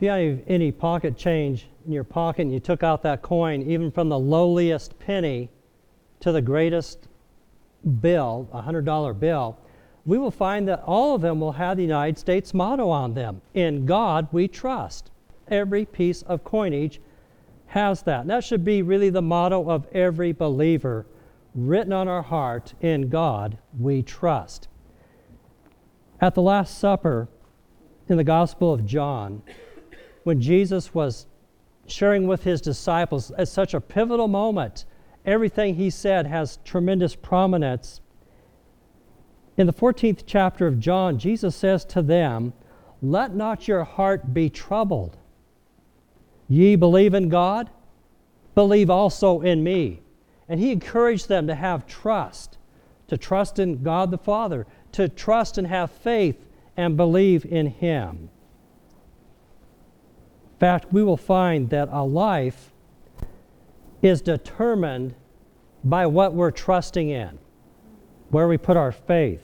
If you have any pocket change in your pocket and you took out that coin, even from the lowliest penny to the greatest bill, a $100 bill, we will find that all of them will have the United States motto on them In God we trust. Every piece of coinage has that. And that should be really the motto of every believer written on our heart In God we trust. At the Last Supper in the Gospel of John, when Jesus was sharing with his disciples at such a pivotal moment, everything he said has tremendous prominence. In the 14th chapter of John, Jesus says to them, Let not your heart be troubled. Ye believe in God, believe also in me. And he encouraged them to have trust, to trust in God the Father, to trust and have faith and believe in him. Fact, we will find that a life is determined by what we're trusting in, where we put our faith.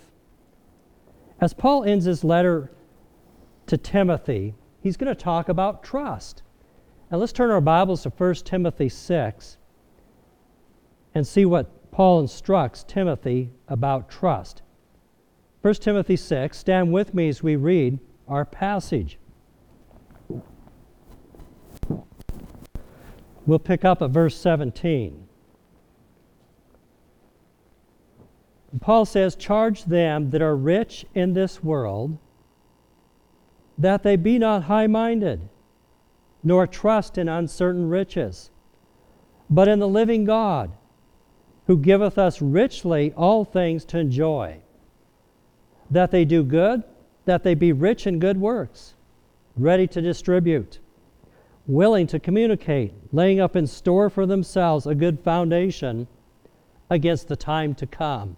As Paul ends his letter to Timothy, he's going to talk about trust. Now let's turn our Bibles to 1 Timothy 6 and see what Paul instructs Timothy about trust. 1 Timothy 6, stand with me as we read our passage. We'll pick up at verse 17. Paul says, Charge them that are rich in this world that they be not high minded, nor trust in uncertain riches, but in the living God, who giveth us richly all things to enjoy. That they do good, that they be rich in good works, ready to distribute willing to communicate, laying up in store for themselves a good foundation against the time to come,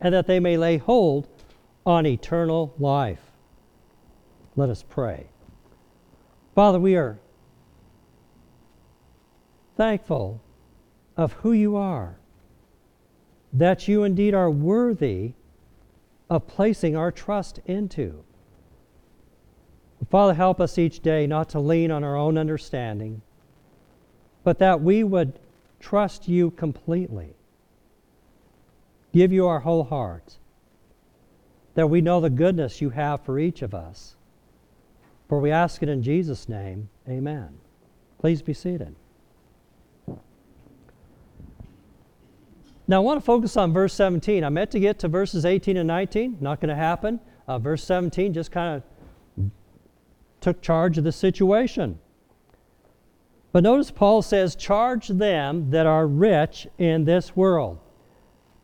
and that they may lay hold on eternal life. Let us pray. Father, we are thankful of who you are, that you indeed are worthy of placing our trust into. Father, help us each day not to lean on our own understanding, but that we would trust you completely, give you our whole heart, that we know the goodness you have for each of us. For we ask it in Jesus' name, amen. Please be seated. Now, I want to focus on verse 17. I meant to get to verses 18 and 19, not going to happen. Uh, verse 17 just kind of took charge of the situation. But notice Paul says, Charge them that are rich in this world.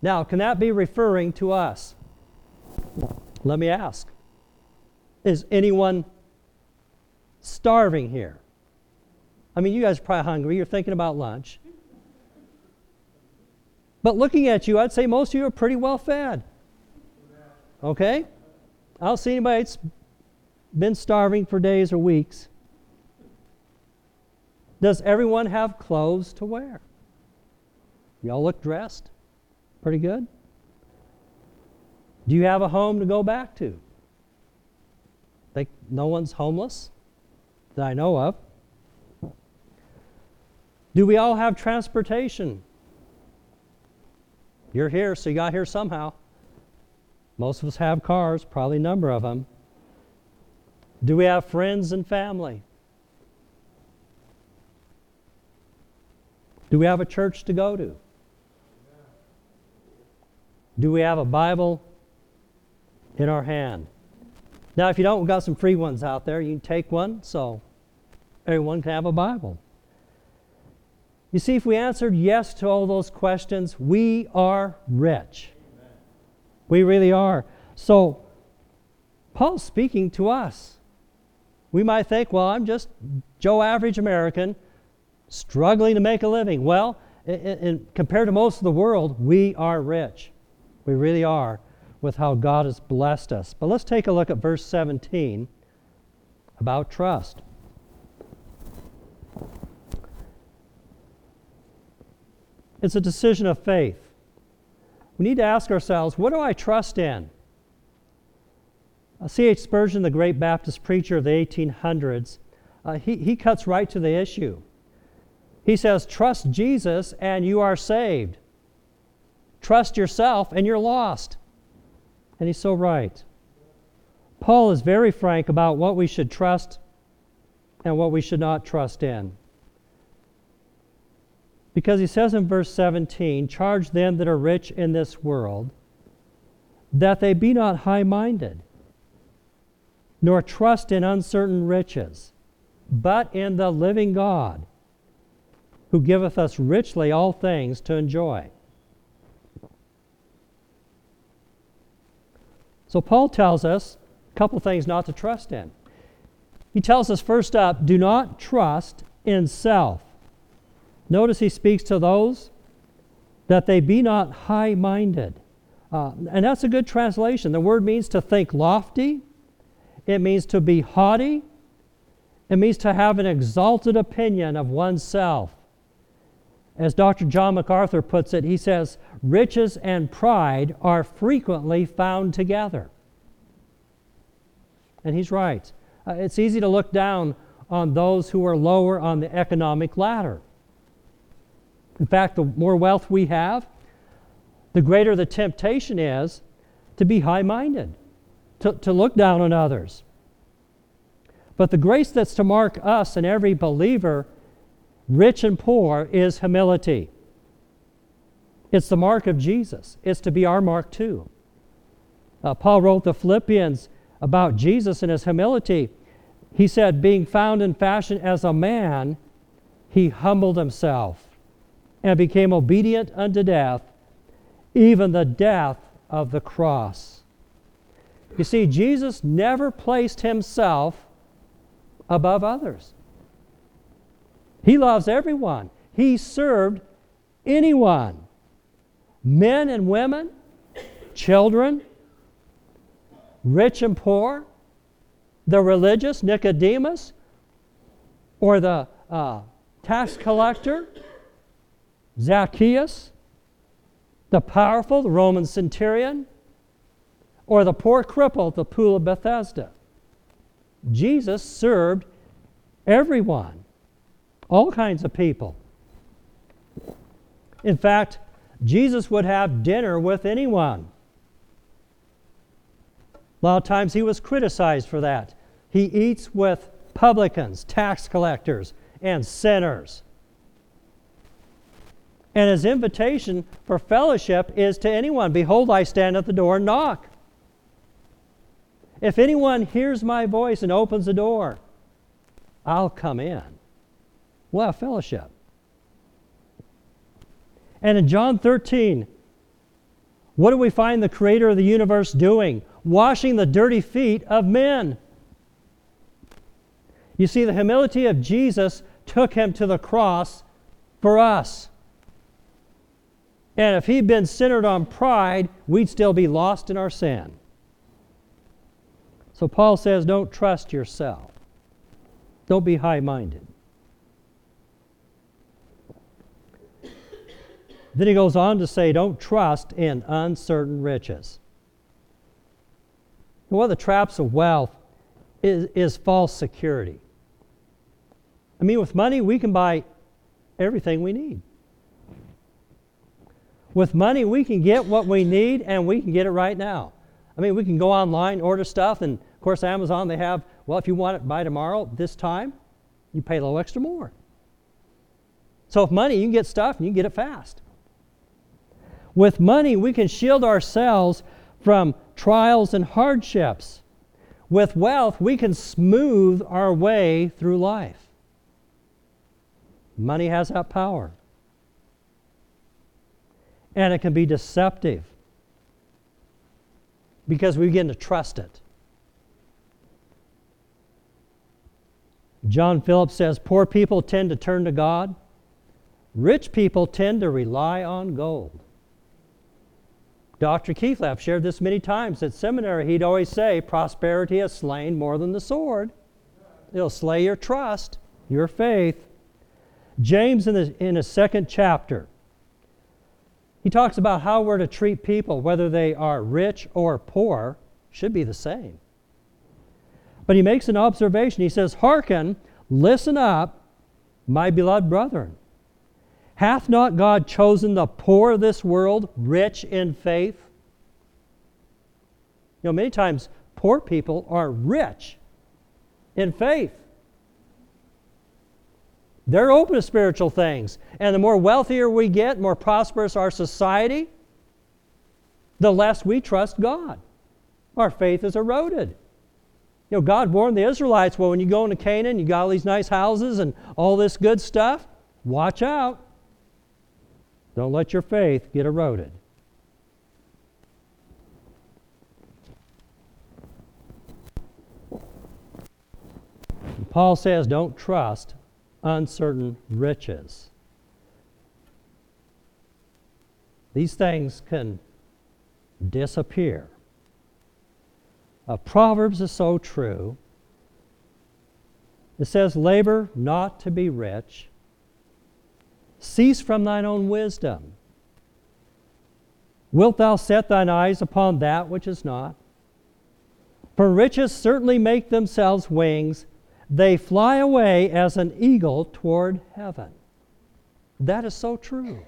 Now, can that be referring to us? Let me ask Is anyone starving here? I mean, you guys are probably hungry. You're thinking about lunch. But looking at you, I'd say most of you are pretty well fed. Okay? I don't see anybody that's been starving for days or weeks? Does everyone have clothes to wear? Y'all look dressed? Pretty good? Do you have a home to go back to? Think no one's homeless that I know of. Do we all have transportation? You're here, so you got here somehow. Most of us have cars, probably a number of them. Do we have friends and family? Do we have a church to go to? Do we have a Bible in our hand? Now, if you don't, we've got some free ones out there. You can take one so everyone can have a Bible. You see, if we answered yes to all those questions, we are rich. Amen. We really are. So, Paul's speaking to us. We might think, well, I'm just Joe average American struggling to make a living. Well, in, in, compared to most of the world, we are rich. We really are with how God has blessed us. But let's take a look at verse 17 about trust. It's a decision of faith. We need to ask ourselves what do I trust in? Uh, C.H. Spurgeon, the great Baptist preacher of the 1800s, uh, he, he cuts right to the issue. He says, Trust Jesus and you are saved. Trust yourself and you're lost. And he's so right. Paul is very frank about what we should trust and what we should not trust in. Because he says in verse 17, Charge them that are rich in this world that they be not high minded, nor trust in uncertain riches, but in the living God, who giveth us richly all things to enjoy. So Paul tells us a couple things not to trust in. He tells us first up, do not trust in self. Notice he speaks to those that they be not high minded. Uh, and that's a good translation. The word means to think lofty, it means to be haughty, it means to have an exalted opinion of oneself. As Dr. John MacArthur puts it, he says, riches and pride are frequently found together. And he's right. Uh, it's easy to look down on those who are lower on the economic ladder. In fact, the more wealth we have, the greater the temptation is to be high minded, to, to look down on others. But the grace that's to mark us and every believer rich and poor, is humility. It's the mark of Jesus. It's to be our mark too. Uh, Paul wrote the Philippians about Jesus and his humility. He said, being found in fashion as a man, he humbled himself and became obedient unto death, even the death of the cross. You see, Jesus never placed himself above others. He loves everyone. He served anyone men and women, children, rich and poor, the religious, Nicodemus, or the uh, tax collector, Zacchaeus, the powerful, the Roman centurion, or the poor cripple at the pool of Bethesda. Jesus served everyone all kinds of people. In fact, Jesus would have dinner with anyone. A lot of times he was criticized for that. He eats with publicans, tax collectors, and sinners. And his invitation for fellowship is to anyone Behold, I stand at the door and knock. If anyone hears my voice and opens the door, I'll come in. We'll fellowship. And in John 13, what do we find the creator of the universe doing? Washing the dirty feet of men. You see, the humility of Jesus took him to the cross for us. And if he'd been centered on pride, we'd still be lost in our sin. So Paul says, don't trust yourself. Don't be high minded. Then he goes on to say, don't trust in uncertain riches. One of the traps of wealth is, is false security. I mean, with money, we can buy everything we need. With money, we can get what we need and we can get it right now. I mean, we can go online, order stuff, and course, Amazon, they have, well, if you want it by tomorrow, this time, you pay a little extra more. So, if money, you can get stuff and you can get it fast. With money, we can shield ourselves from trials and hardships. With wealth, we can smooth our way through life. Money has that power. And it can be deceptive because we begin to trust it. John Phillips says poor people tend to turn to God, rich people tend to rely on gold. Dr. Keithlap shared this many times at seminary. He'd always say, Prosperity has slain more than the sword. It'll slay your trust, your faith. James, in, the, in his second chapter, he talks about how we're to treat people, whether they are rich or poor, should be the same. But he makes an observation. He says, Hearken, listen up, my beloved brethren. Hath not God chosen the poor of this world rich in faith? You know, many times poor people are rich in faith. They're open to spiritual things. And the more wealthier we get, more prosperous our society, the less we trust God. Our faith is eroded. You know, God warned the Israelites, well, when you go into Canaan, you got all these nice houses and all this good stuff. Watch out. Don't let your faith get eroded. Paul says, don't trust uncertain riches. These things can disappear. Proverbs is so true. It says, Labor not to be rich, cease from thine own wisdom. Wilt thou set thine eyes upon that which is not? For riches certainly make themselves wings, they fly away as an eagle toward heaven. That is so true.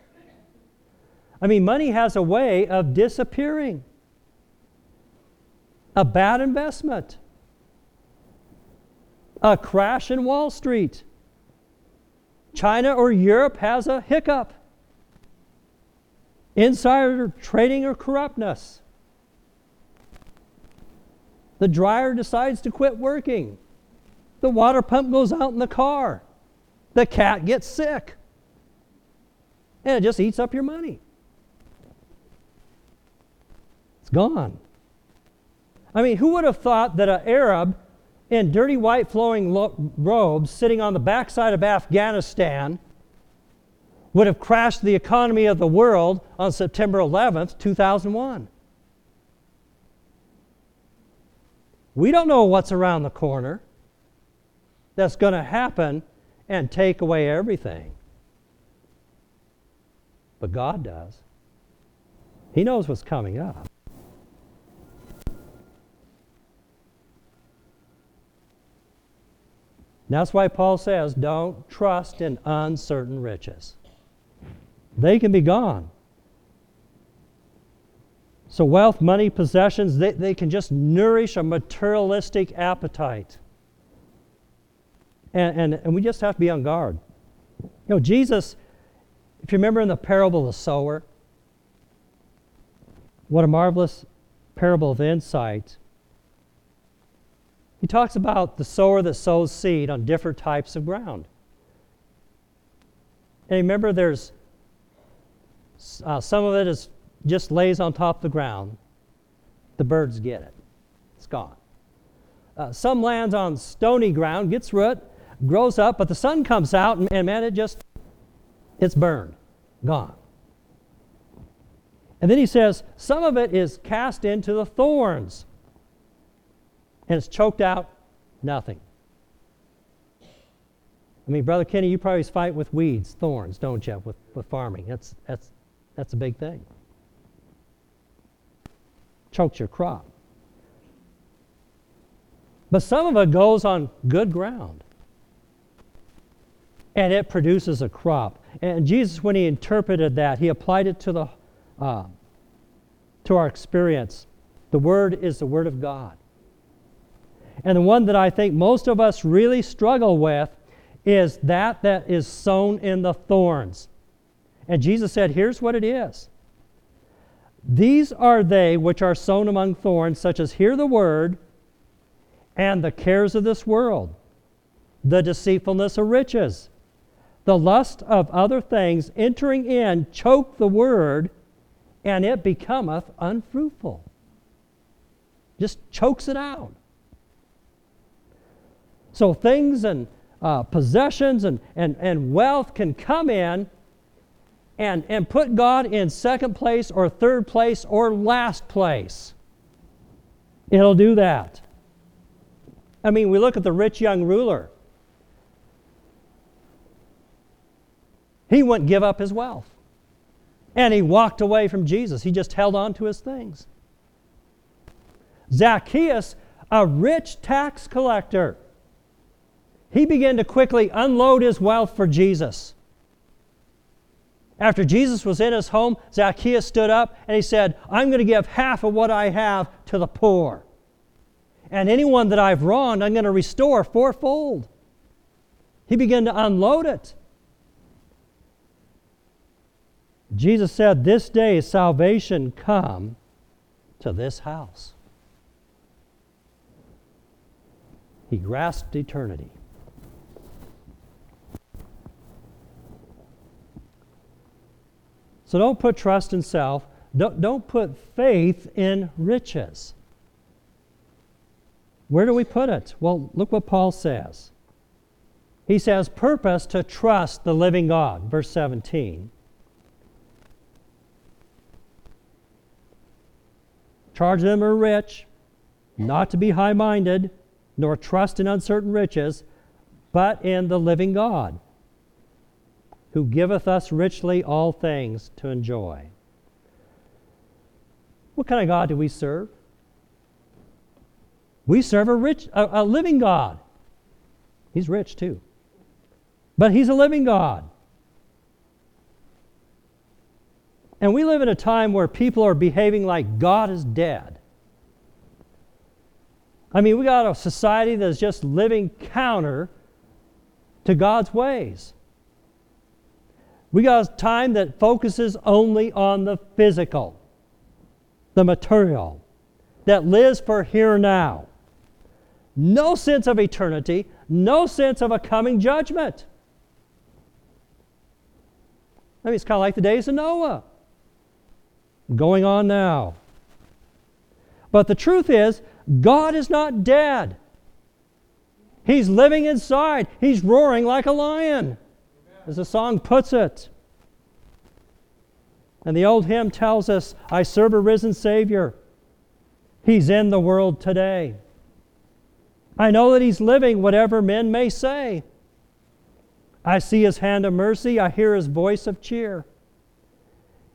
I mean, money has a way of disappearing. A bad investment, a crash in Wall Street. China or Europe has a hiccup. Insider trading or corruptness. The dryer decides to quit working. The water pump goes out in the car. The cat gets sick. And it just eats up your money. It's gone. I mean, who would have thought that an Arab in dirty white flowing lo- robes sitting on the backside of Afghanistan would have crashed the economy of the world on September 11th, 2001? We don't know what's around the corner that's going to happen and take away everything. But God does. He knows what's coming up. That's why Paul says, don't trust in uncertain riches. They can be gone. So, wealth, money, possessions, they, they can just nourish a materialistic appetite. And, and, and we just have to be on guard. You know, Jesus, if you remember in the parable of the sower, what a marvelous parable of insight. He talks about the sower that sows seed on different types of ground. And remember, there's uh, some of it is just lays on top of the ground. The birds get it. It's gone. Uh, some lands on stony ground, gets root, grows up, but the sun comes out, and, and man, it just, it's burned, gone. And then he says, some of it is cast into the thorns, and it's choked out, nothing. I mean, Brother Kenny, you probably fight with weeds, thorns, don't you, with, with farming? That's, that's, that's a big thing. Chokes your crop. But some of it goes on good ground and it produces a crop. And Jesus, when he interpreted that, he applied it to the uh, to our experience. The Word is the Word of God. And the one that I think most of us really struggle with is that that is sown in the thorns. And Jesus said, Here's what it is. These are they which are sown among thorns, such as hear the word and the cares of this world, the deceitfulness of riches the lust of other things entering in choke the word, and it becometh unfruitful. Just chokes it out. So things and uh, possessions and, and, and wealth can come in and, and put God in second place or third place or last place. It'll do that. I mean, we look at the rich young ruler. He wouldn't give up his wealth. And he walked away from Jesus. He just held on to his things. Zacchaeus a rich tax collector. He began to quickly unload his wealth for Jesus. After Jesus was in his home, Zacchaeus stood up and he said, I'm going to give half of what I have to the poor. And anyone that I've wronged, I'm going to restore fourfold. He began to unload it. Jesus said, This day is salvation come to this house. He grasped eternity. So don't put trust in self. Don't, don't put faith in riches. Where do we put it? Well, look what Paul says. He says, purpose to trust the living God, verse 17. Charge them who are rich, not to be high minded, nor trust in uncertain riches, but in the living God, who giveth us richly all things to enjoy. What kind of God do we serve? We serve a rich, a, a living God. He's rich too. But he's a living God. And we live in a time where people are behaving like God is dead. I mean, we got a society that's just living counter to God's ways. We got time that focuses only on the physical, the material, that lives for here and now. No sense of eternity, no sense of a coming judgment. I mean, it's kind of like the days of Noah going on now. But the truth is, God is not dead. He's living inside. He's roaring like a lion, as the song puts it. And the old hymn tells us, I serve a risen Savior. He's in the world today. I know that He's living, whatever men may say. I see His hand of mercy, I hear His voice of cheer.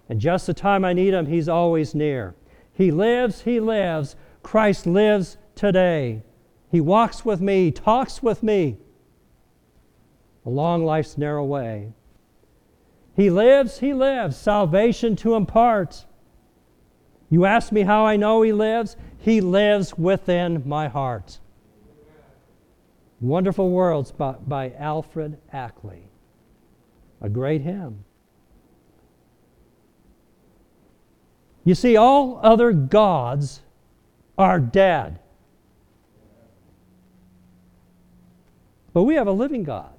And just the time I need him, he's always near. He lives, he lives. Christ lives today. He walks with me, he talks with me along life's narrow way. He lives, he lives, salvation to impart. You ask me how I know he lives? He lives within my heart. Wonderful Worlds by, by Alfred Ackley. A great hymn. You see, all other gods are dead. But we have a living God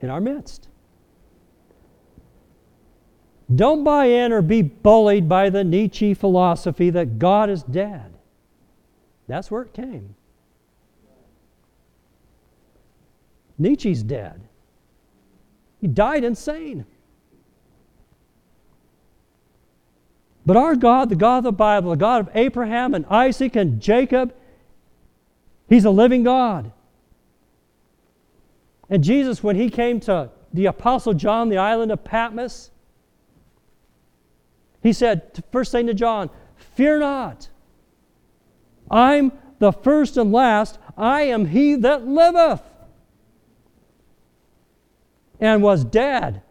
in our midst. Don't buy in or be bullied by the Nietzsche philosophy that God is dead. That's where it came. Nietzsche's dead. He died insane. But our God, the God of the Bible, the God of Abraham and Isaac and Jacob, He's a living God. And Jesus, when He came to the Apostle John, the island of Patmos, He said, first thing to John, Fear not. I'm the first and last. I am He that liveth and was dead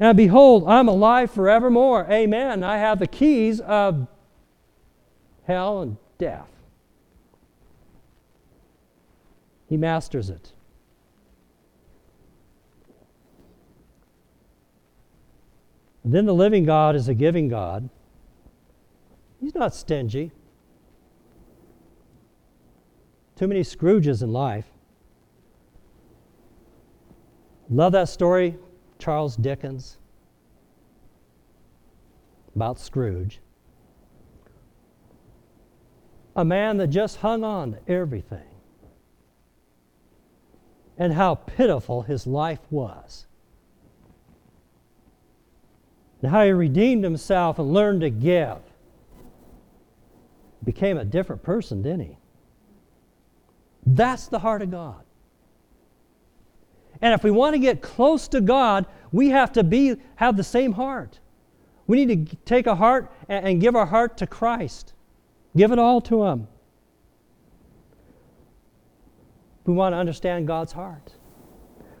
and behold, I'm alive forevermore. Amen. I have the keys of hell and death. He masters it. And then the living God is a giving God. He's not stingy. Too many Scrooges in life. Love that story Charles Dickens about Scrooge. A man that just hung on to everything. And how pitiful his life was. And how he redeemed himself and learned to give. Became a different person, didn't he? That's the heart of God. And if we want to get close to God, we have to be, have the same heart. We need to take a heart and, and give our heart to Christ. Give it all to Him. We want to understand God's heart.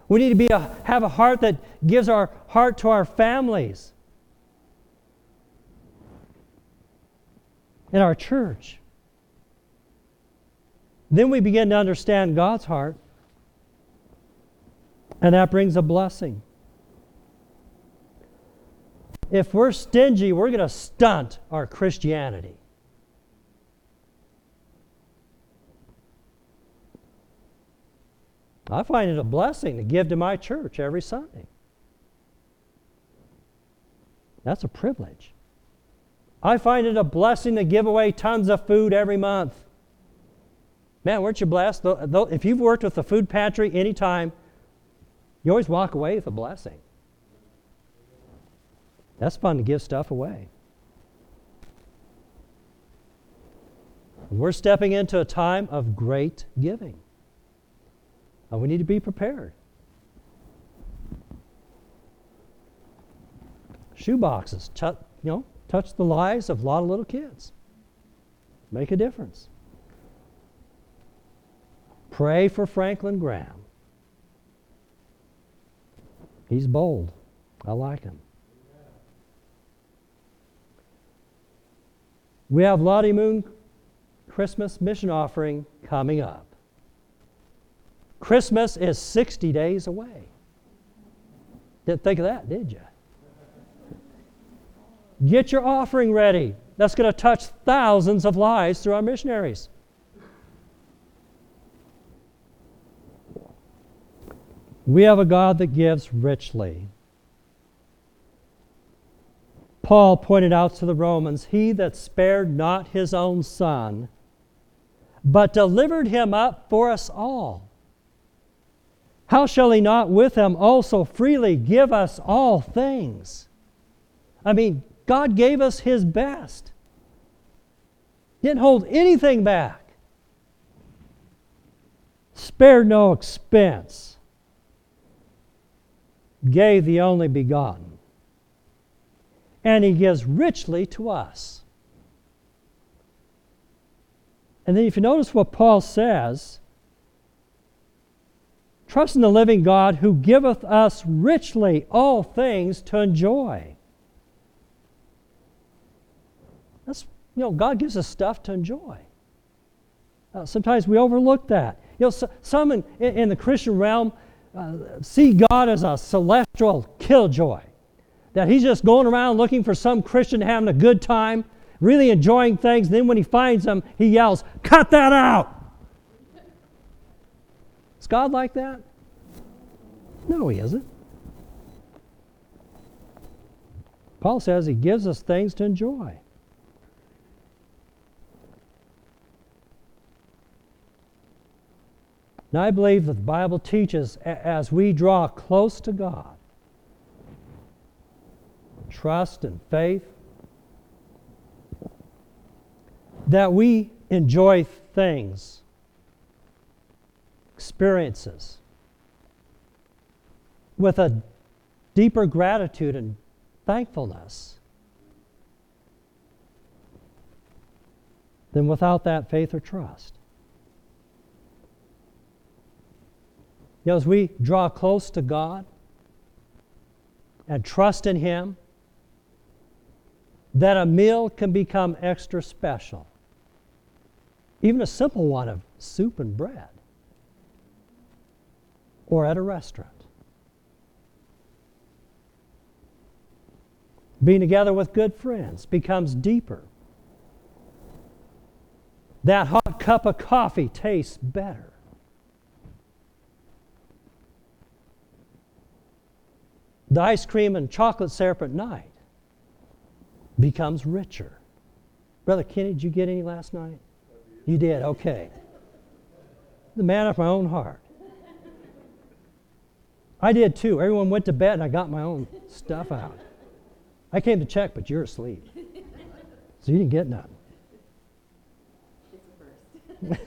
We need to be a, have a heart that gives our heart to our families in our church. Then we begin to understand God's heart, and that brings a blessing. If we're stingy, we're going to stunt our Christianity. I find it a blessing to give to my church every Sunday. That's a privilege. I find it a blessing to give away tons of food every month. Man, weren't you blessed? If you've worked with the food pantry anytime, you always walk away with a blessing. That's fun to give stuff away. We're stepping into a time of great giving. And we need to be prepared. Shoe boxes, you know, touch the lives of a lot of little kids. Make a difference. Pray for Franklin Graham. He's bold. I like him. We have Lottie Moon Christmas mission offering coming up. Christmas is 60 days away. Didn't think of that, did you? Get your offering ready. That's going to touch thousands of lives through our missionaries. We have a God that gives richly. Paul pointed out to the Romans, He that spared not his own son, but delivered him up for us all how shall he not with him also freely give us all things? I mean, God gave us his best. Didn't hold anything back. Spared no expense. Gave the only begotten. And he gives richly to us. And then if you notice what Paul says, Trust in the living God who giveth us richly all things to enjoy. That's, you know, God gives us stuff to enjoy. Uh, sometimes we overlook that. You know, so, some in, in, the Christian realm uh, see God as a celestial killjoy. That he's just going around looking for some Christian having a good time, really enjoying things. Then when he finds them, he yells, Cut that out! Is God like that? No, he isn't. Paul says he gives us things to enjoy. Now, I believe that the Bible teaches as we draw close to God, trust and faith, that we enjoy things experiences with a deeper gratitude and thankfulness than without that faith or trust. You know, as we draw close to God and trust in Him, that a meal can become extra special. Even a simple one of soup and bread or at a restaurant. Being together with good friends becomes deeper. That hot cup of coffee tastes better. The ice cream and chocolate syrup at night becomes richer. Brother Kenny, did you get any last night? You did, okay. The man of my own heart. I did too. Everyone went to bed and I got my own stuff out. I came to check, but you're asleep. So you didn't get none.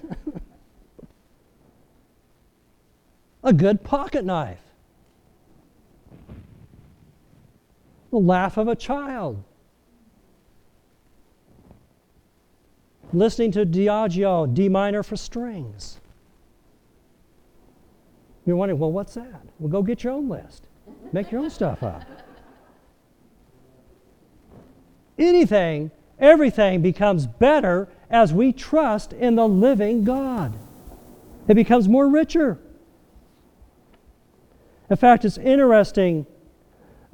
a good pocket knife. The laugh of a child. listening to Adagio, D minor for strings. You're wondering, well, what's that? Well, go get your own list. Make your own stuff up. Anything, everything becomes better as we trust in the living God. It becomes more richer. In fact, it's interesting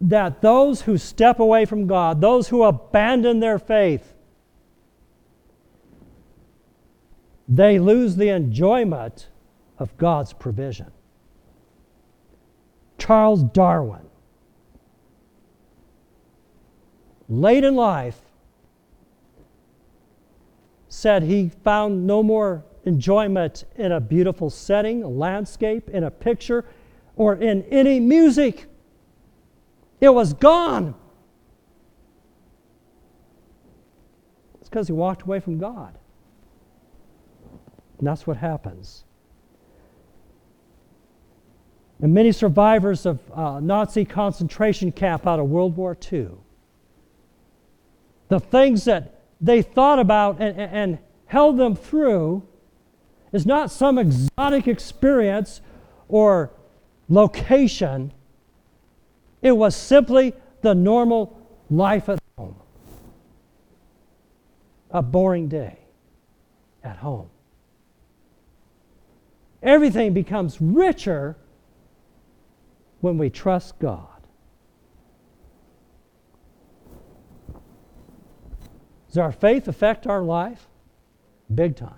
that those who step away from God, those who abandon their faith, they lose the enjoyment of God's provision. Charles Darwin, late in life, said he found no more enjoyment in a beautiful setting, a landscape, in a picture, or in any music. It was gone. It's because he walked away from God. And that's what happens. And many survivors of uh, Nazi concentration camp out of World War II, the things that they thought about and, and held them through is not some exotic experience or location. It was simply the normal life at home. A boring day at home. Everything becomes richer when we trust God. Does our faith affect our life? Big time.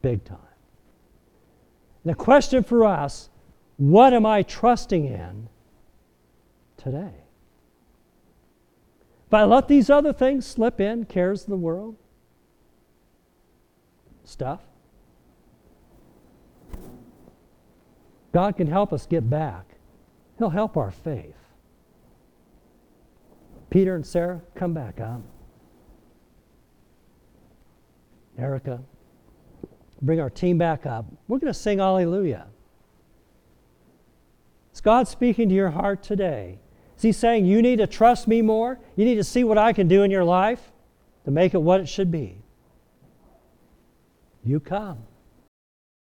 Big time. The question for us what am I trusting in today? If I let these other things slip in, cares of the world, stuff, God can help us get back. He'll help our faith. Peter and Sarah, come back up. Erica, bring our team back up. We're going to sing Alleluia. Is God speaking to your heart today? Is He saying, You need to trust me more? You need to see what I can do in your life to make it what it should be? You come.